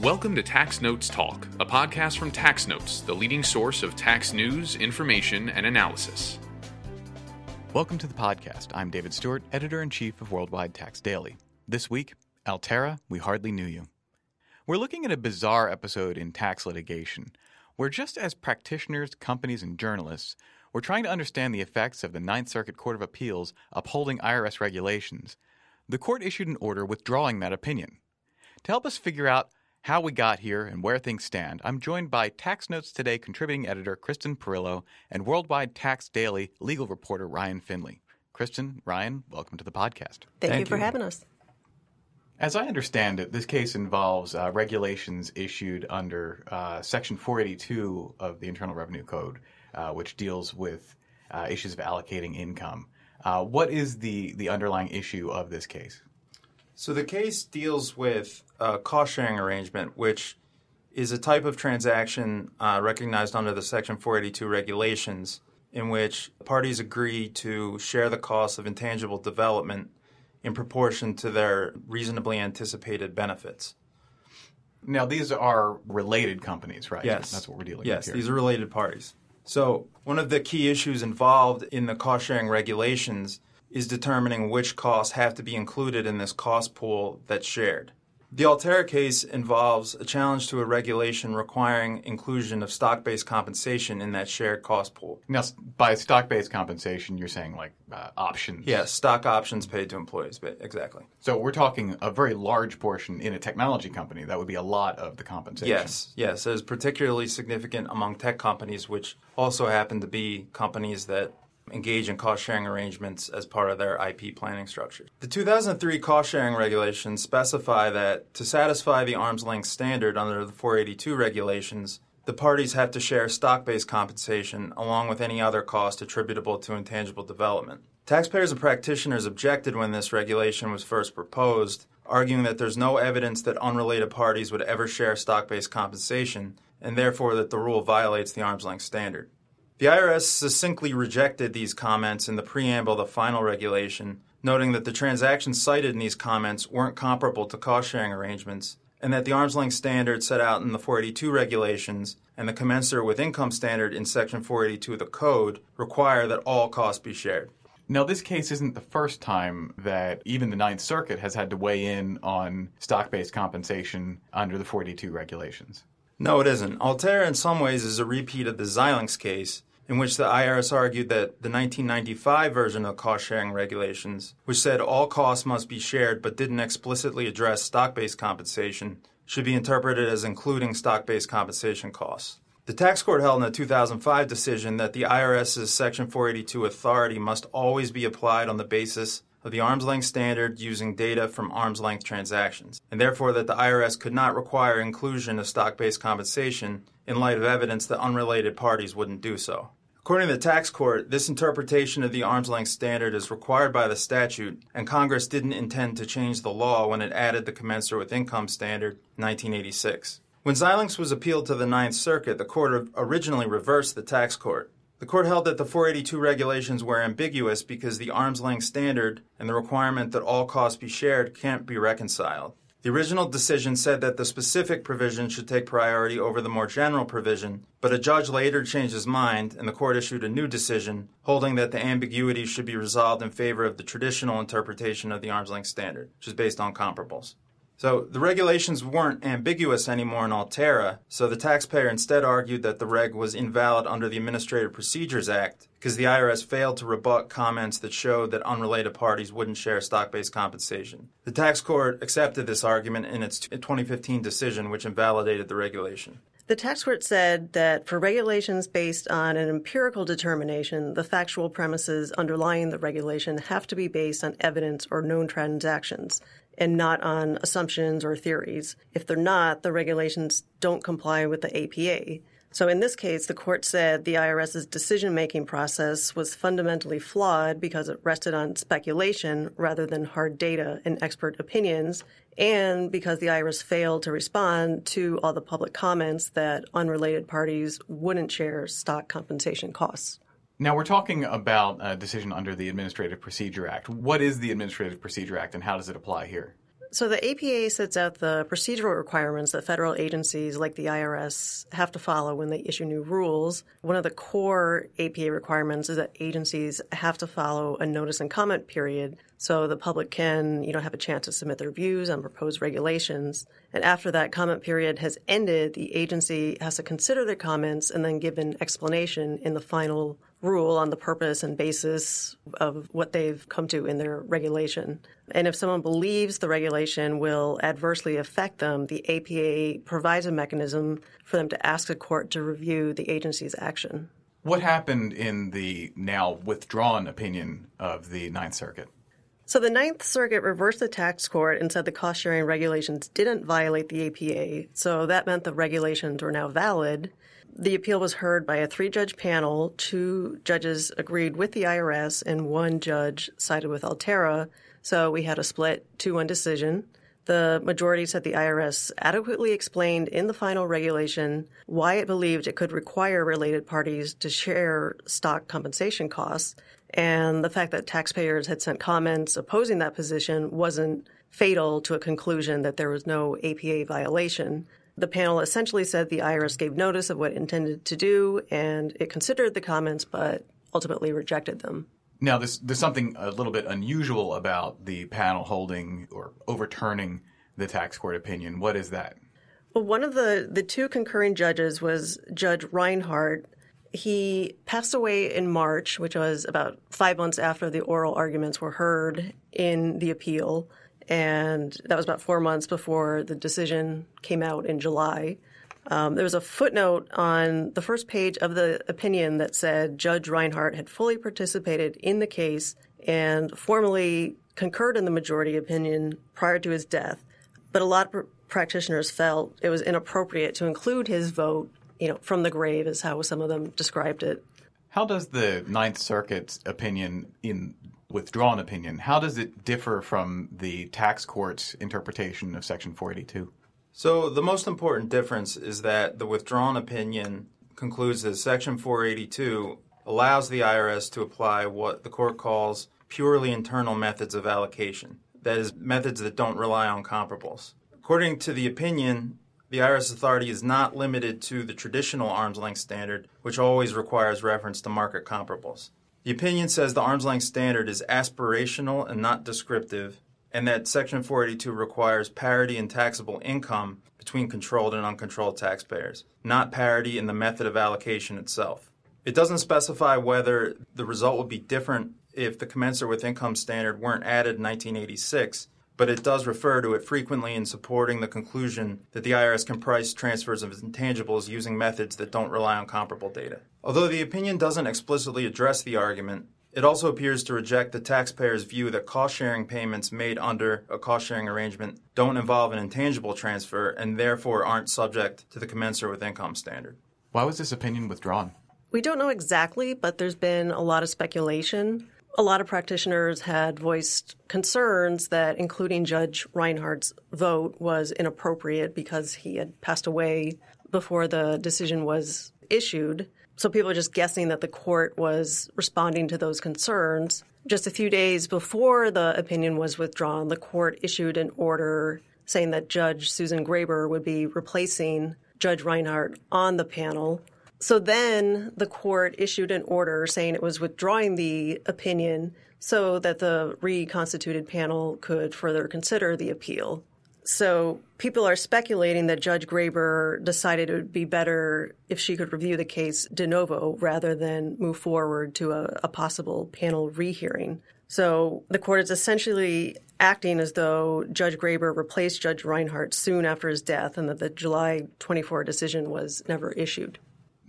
Welcome to Tax Notes Talk, a podcast from Tax Notes, the leading source of tax news, information, and analysis. Welcome to the podcast. I'm David Stewart, editor in chief of Worldwide Tax Daily. This week, Altera, we hardly knew you. We're looking at a bizarre episode in tax litigation, where just as practitioners, companies, and journalists, we're trying to understand the effects of the Ninth Circuit Court of Appeals upholding IRS regulations. The court issued an order withdrawing that opinion. To help us figure out how we got here and where things stand, I'm joined by Tax Notes Today contributing editor Kristen Parillo and Worldwide Tax Daily legal reporter Ryan Finley. Kristen, Ryan, welcome to the podcast. Thank, Thank you for you. having us. As I understand it, this case involves uh, regulations issued under uh, Section 482 of the Internal Revenue Code, uh, which deals with uh, issues of allocating income. Uh, what is the, the underlying issue of this case? So the case deals with a cost sharing arrangement, which is a type of transaction uh, recognized under the Section 482 regulations in which parties agree to share the cost of intangible development in proportion to their reasonably anticipated benefits. Now, these are related companies, right? Yes. That's what we're dealing yes, with Yes, these are related parties. So, one of the key issues involved in the cost sharing regulations is determining which costs have to be included in this cost pool that's shared. The Altera case involves a challenge to a regulation requiring inclusion of stock based compensation in that shared cost pool. Now, by stock based compensation, you're saying like uh, options? Yes, stock options paid to employees, But exactly. So we're talking a very large portion in a technology company. That would be a lot of the compensation. Yes, yes. It is particularly significant among tech companies, which also happen to be companies that engage in cost sharing arrangements as part of their IP planning structure. The 2003 cost sharing regulations specify that to satisfy the arm's length standard under the 482 regulations, the parties have to share stock based compensation along with any other cost attributable to intangible development. Taxpayers and practitioners objected when this regulation was first proposed, arguing that there's no evidence that unrelated parties would ever share stock based compensation, and therefore that the rule violates the arm's length standard. The IRS succinctly rejected these comments in the preamble of the final regulation, noting that the transactions cited in these comments weren't comparable to cost sharing arrangements, and that the arm's length standard set out in the 482 regulations and the commensurate with income standard in Section 482 of the Code require that all costs be shared. Now, this case isn't the first time that even the Ninth Circuit has had to weigh in on stock based compensation under the 482 regulations. No, it isn't. Altera, in some ways, is a repeat of the Xilinx case, in which the IRS argued that the 1995 version of cost sharing regulations, which said all costs must be shared but didn't explicitly address stock based compensation, should be interpreted as including stock based compensation costs. The tax court held in a 2005 decision that the IRS's Section 482 authority must always be applied on the basis of the arm's length standard using data from arm's length transactions, and therefore that the IRS could not require inclusion of stock based compensation in light of evidence that unrelated parties wouldn't do so. According to the tax court, this interpretation of the arm's length standard is required by the statute, and Congress didn't intend to change the law when it added the commensurate with income standard in 1986. When Xilinx was appealed to the Ninth Circuit, the court originally reversed the tax court. The court held that the 482 regulations were ambiguous because the arm's length standard and the requirement that all costs be shared can't be reconciled. The original decision said that the specific provision should take priority over the more general provision, but a judge later changed his mind and the court issued a new decision holding that the ambiguity should be resolved in favor of the traditional interpretation of the arm's length standard, which is based on comparables. So the regulations weren't ambiguous anymore in Altera, so the taxpayer instead argued that the reg was invalid under the Administrative Procedures Act because the IRS failed to rebut comments that showed that unrelated parties wouldn't share stock based compensation. The tax court accepted this argument in its 2015 decision, which invalidated the regulation. The tax court said that for regulations based on an empirical determination, the factual premises underlying the regulation have to be based on evidence or known transactions and not on assumptions or theories. If they're not, the regulations don't comply with the APA. So in this case, the court said the IRS's decision making process was fundamentally flawed because it rested on speculation rather than hard data and expert opinions, and because the IRS failed to respond to all the public comments that unrelated parties wouldn't share stock compensation costs. Now, we're talking about a decision under the Administrative Procedure Act. What is the Administrative Procedure Act and how does it apply here? So the APA sets out the procedural requirements that federal agencies like the IRS have to follow when they issue new rules. One of the core APA requirements is that agencies have to follow a notice and comment period so the public can, you know, have a chance to submit their views on proposed regulations. And after that comment period has ended, the agency has to consider their comments and then give an explanation in the final rule on the purpose and basis of what they've come to in their regulation. And if someone believes the regulation will adversely affect them, the APA provides a mechanism for them to ask the court to review the agency's action. What happened in the now withdrawn opinion of the Ninth Circuit? So the Ninth Circuit reversed the tax court and said the cost sharing regulations didn't violate the APA. So that meant the regulations were now valid. The appeal was heard by a three judge panel. Two judges agreed with the IRS, and one judge sided with Altera. So we had a split 2 1 decision. The majority said the IRS adequately explained in the final regulation why it believed it could require related parties to share stock compensation costs and the fact that taxpayers had sent comments opposing that position wasn't fatal to a conclusion that there was no APA violation. The panel essentially said the IRS gave notice of what it intended to do and it considered the comments but ultimately rejected them. Now, there's, there's something a little bit unusual about the panel holding or overturning the tax court opinion. What is that? Well, one of the, the two concurring judges was Judge Reinhardt. he passed away in March, which was about five months after the oral arguments were heard in the appeal. And that was about four months before the decision came out in July. Um, there was a footnote on the first page of the opinion that said Judge Reinhardt had fully participated in the case and formally concurred in the majority opinion prior to his death. But a lot of pr- practitioners felt it was inappropriate to include his vote you know, from the grave is how some of them described it. How does the Ninth Circuit's opinion in withdrawn opinion, how does it differ from the tax court's interpretation of Section 482? So the most important difference is that the withdrawn opinion concludes that Section 482 allows the IRS to apply what the court calls purely internal methods of allocation. That is, methods that don't rely on comparables. According to the opinion, the IRS authority is not limited to the traditional arm's length standard, which always requires reference to market comparables. The opinion says the arm's length standard is aspirational and not descriptive, and that Section 482 requires parity in taxable income between controlled and uncontrolled taxpayers, not parity in the method of allocation itself. It doesn't specify whether the result would be different if the commensurate with income standard weren't added in 1986 but it does refer to it frequently in supporting the conclusion that the IRS can price transfers of intangibles using methods that don't rely on comparable data. Although the opinion doesn't explicitly address the argument, it also appears to reject the taxpayer's view that cost sharing payments made under a cost sharing arrangement don't involve an intangible transfer and therefore aren't subject to the commensurate with income standard. Why was this opinion withdrawn? We don't know exactly, but there's been a lot of speculation a lot of practitioners had voiced concerns that including Judge Reinhardt's vote was inappropriate because he had passed away before the decision was issued. So people are just guessing that the court was responding to those concerns. Just a few days before the opinion was withdrawn, the court issued an order saying that Judge Susan Graber would be replacing Judge Reinhardt on the panel. So then the court issued an order saying it was withdrawing the opinion so that the reconstituted panel could further consider the appeal. So people are speculating that Judge Graber decided it would be better if she could review the case de novo rather than move forward to a, a possible panel rehearing. So the court is essentially acting as though Judge Graber replaced Judge Reinhardt soon after his death and that the July 24 decision was never issued.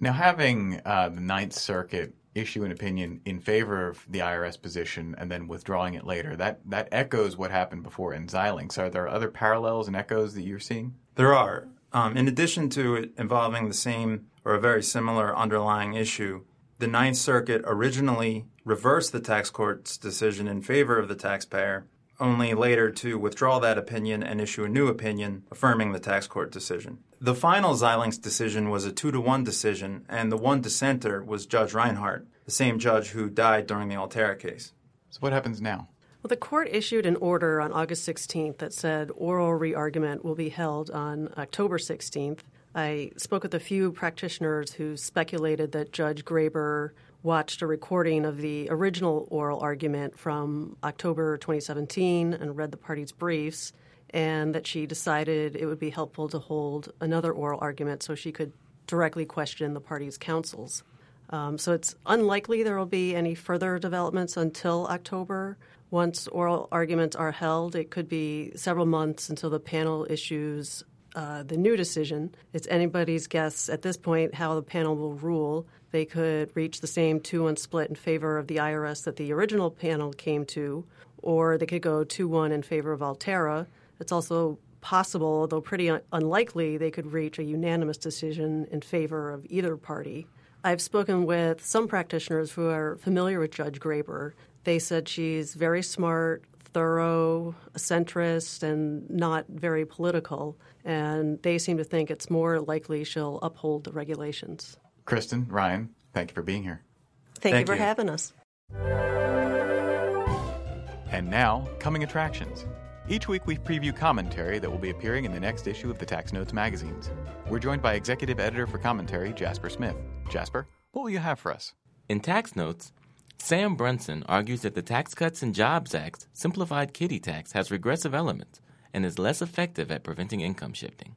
Now, having uh, the Ninth Circuit issue an opinion in favor of the IRS position and then withdrawing it later, that, that echoes what happened before in Xilinx. Are there other parallels and echoes that you're seeing? There are. Um, in addition to it involving the same or a very similar underlying issue, the Ninth Circuit originally reversed the tax court's decision in favor of the taxpayer, only later to withdraw that opinion and issue a new opinion affirming the tax court decision. The final Xilinx decision was a two to one decision, and the one dissenter was Judge Reinhardt, the same judge who died during the Altera case. So, what happens now? Well, the court issued an order on August 16th that said oral re-argument will be held on October 16th. I spoke with a few practitioners who speculated that Judge Graber watched a recording of the original oral argument from October 2017 and read the parties' briefs, and that she decided it would be helpful to hold another oral argument so she could directly question the parties' counsels. Um, so it's unlikely there will be any further developments until October. Once oral arguments are held, it could be several months until the panel issues uh, the new decision. It's anybody's guess at this point how the panel will rule. They could reach the same 2 1 split in favor of the IRS that the original panel came to, or they could go 2 1 in favor of Altera. It's also possible, though pretty un- unlikely, they could reach a unanimous decision in favor of either party. I've spoken with some practitioners who are familiar with Judge Graber. They said she's very smart, thorough, centrist, and not very political. And they seem to think it's more likely she'll uphold the regulations. Kristen, Ryan, thank you for being here. Thank, Thank you for you. having us. And now, coming attractions. Each week we preview commentary that will be appearing in the next issue of the Tax Notes magazines. We're joined by executive editor for commentary, Jasper Smith. Jasper, what will you have for us? In tax notes, Sam Brunson argues that the Tax Cuts and Jobs Act's simplified kiddie tax has regressive elements and is less effective at preventing income shifting.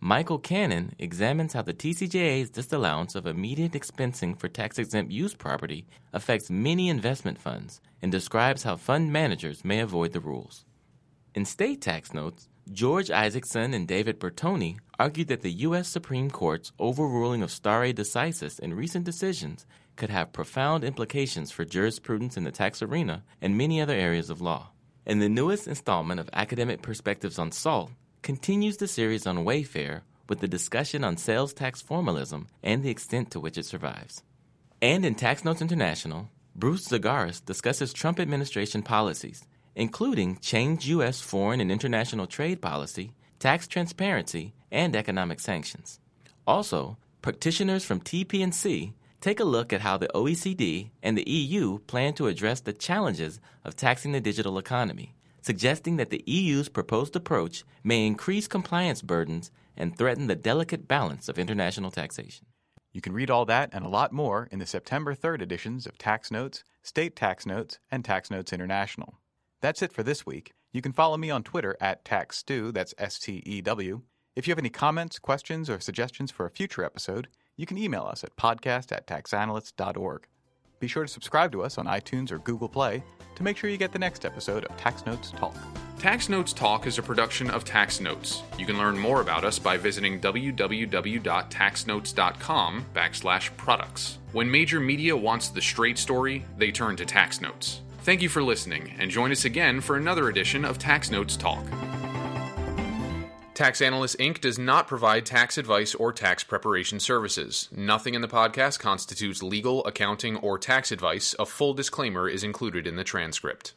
Michael Cannon examines how the TCJA's disallowance of immediate expensing for tax exempt use property affects many investment funds and describes how fund managers may avoid the rules. In state tax notes, George Isaacson and David Bertoni argued that the U.S. Supreme Court's overruling of stare decisis in recent decisions could have profound implications for jurisprudence in the tax arena and many other areas of law. And the newest installment of Academic Perspectives on SALT continues the series on Wayfair with the discussion on sales tax formalism and the extent to which it survives. And in Tax Notes International, Bruce Zagaris discusses Trump administration policies, including change U.S. foreign and international trade policy, tax transparency, and economic sanctions. Also, practitioners from TP&C take a look at how the OECD and the EU plan to address the challenges of taxing the digital economy, suggesting that the EU's proposed approach may increase compliance burdens and threaten the delicate balance of international taxation. You can read all that and a lot more in the September 3rd editions of Tax Notes, State Tax Notes, and Tax Notes International. That's it for this week. You can follow me on Twitter at TaxStew, that's S T E W. If you have any comments, questions, or suggestions for a future episode, you can email us at podcast at taxanalysts.org. Be sure to subscribe to us on iTunes or Google Play to make sure you get the next episode of Tax Notes Talk. Tax Notes Talk is a production of Tax Notes. You can learn more about us by visiting www.taxnotes.com backslash products. When major media wants the straight story, they turn to Tax Notes. Thank you for listening, and join us again for another edition of Tax Notes Talk. Tax Analyst Inc. does not provide tax advice or tax preparation services. Nothing in the podcast constitutes legal, accounting, or tax advice. A full disclaimer is included in the transcript.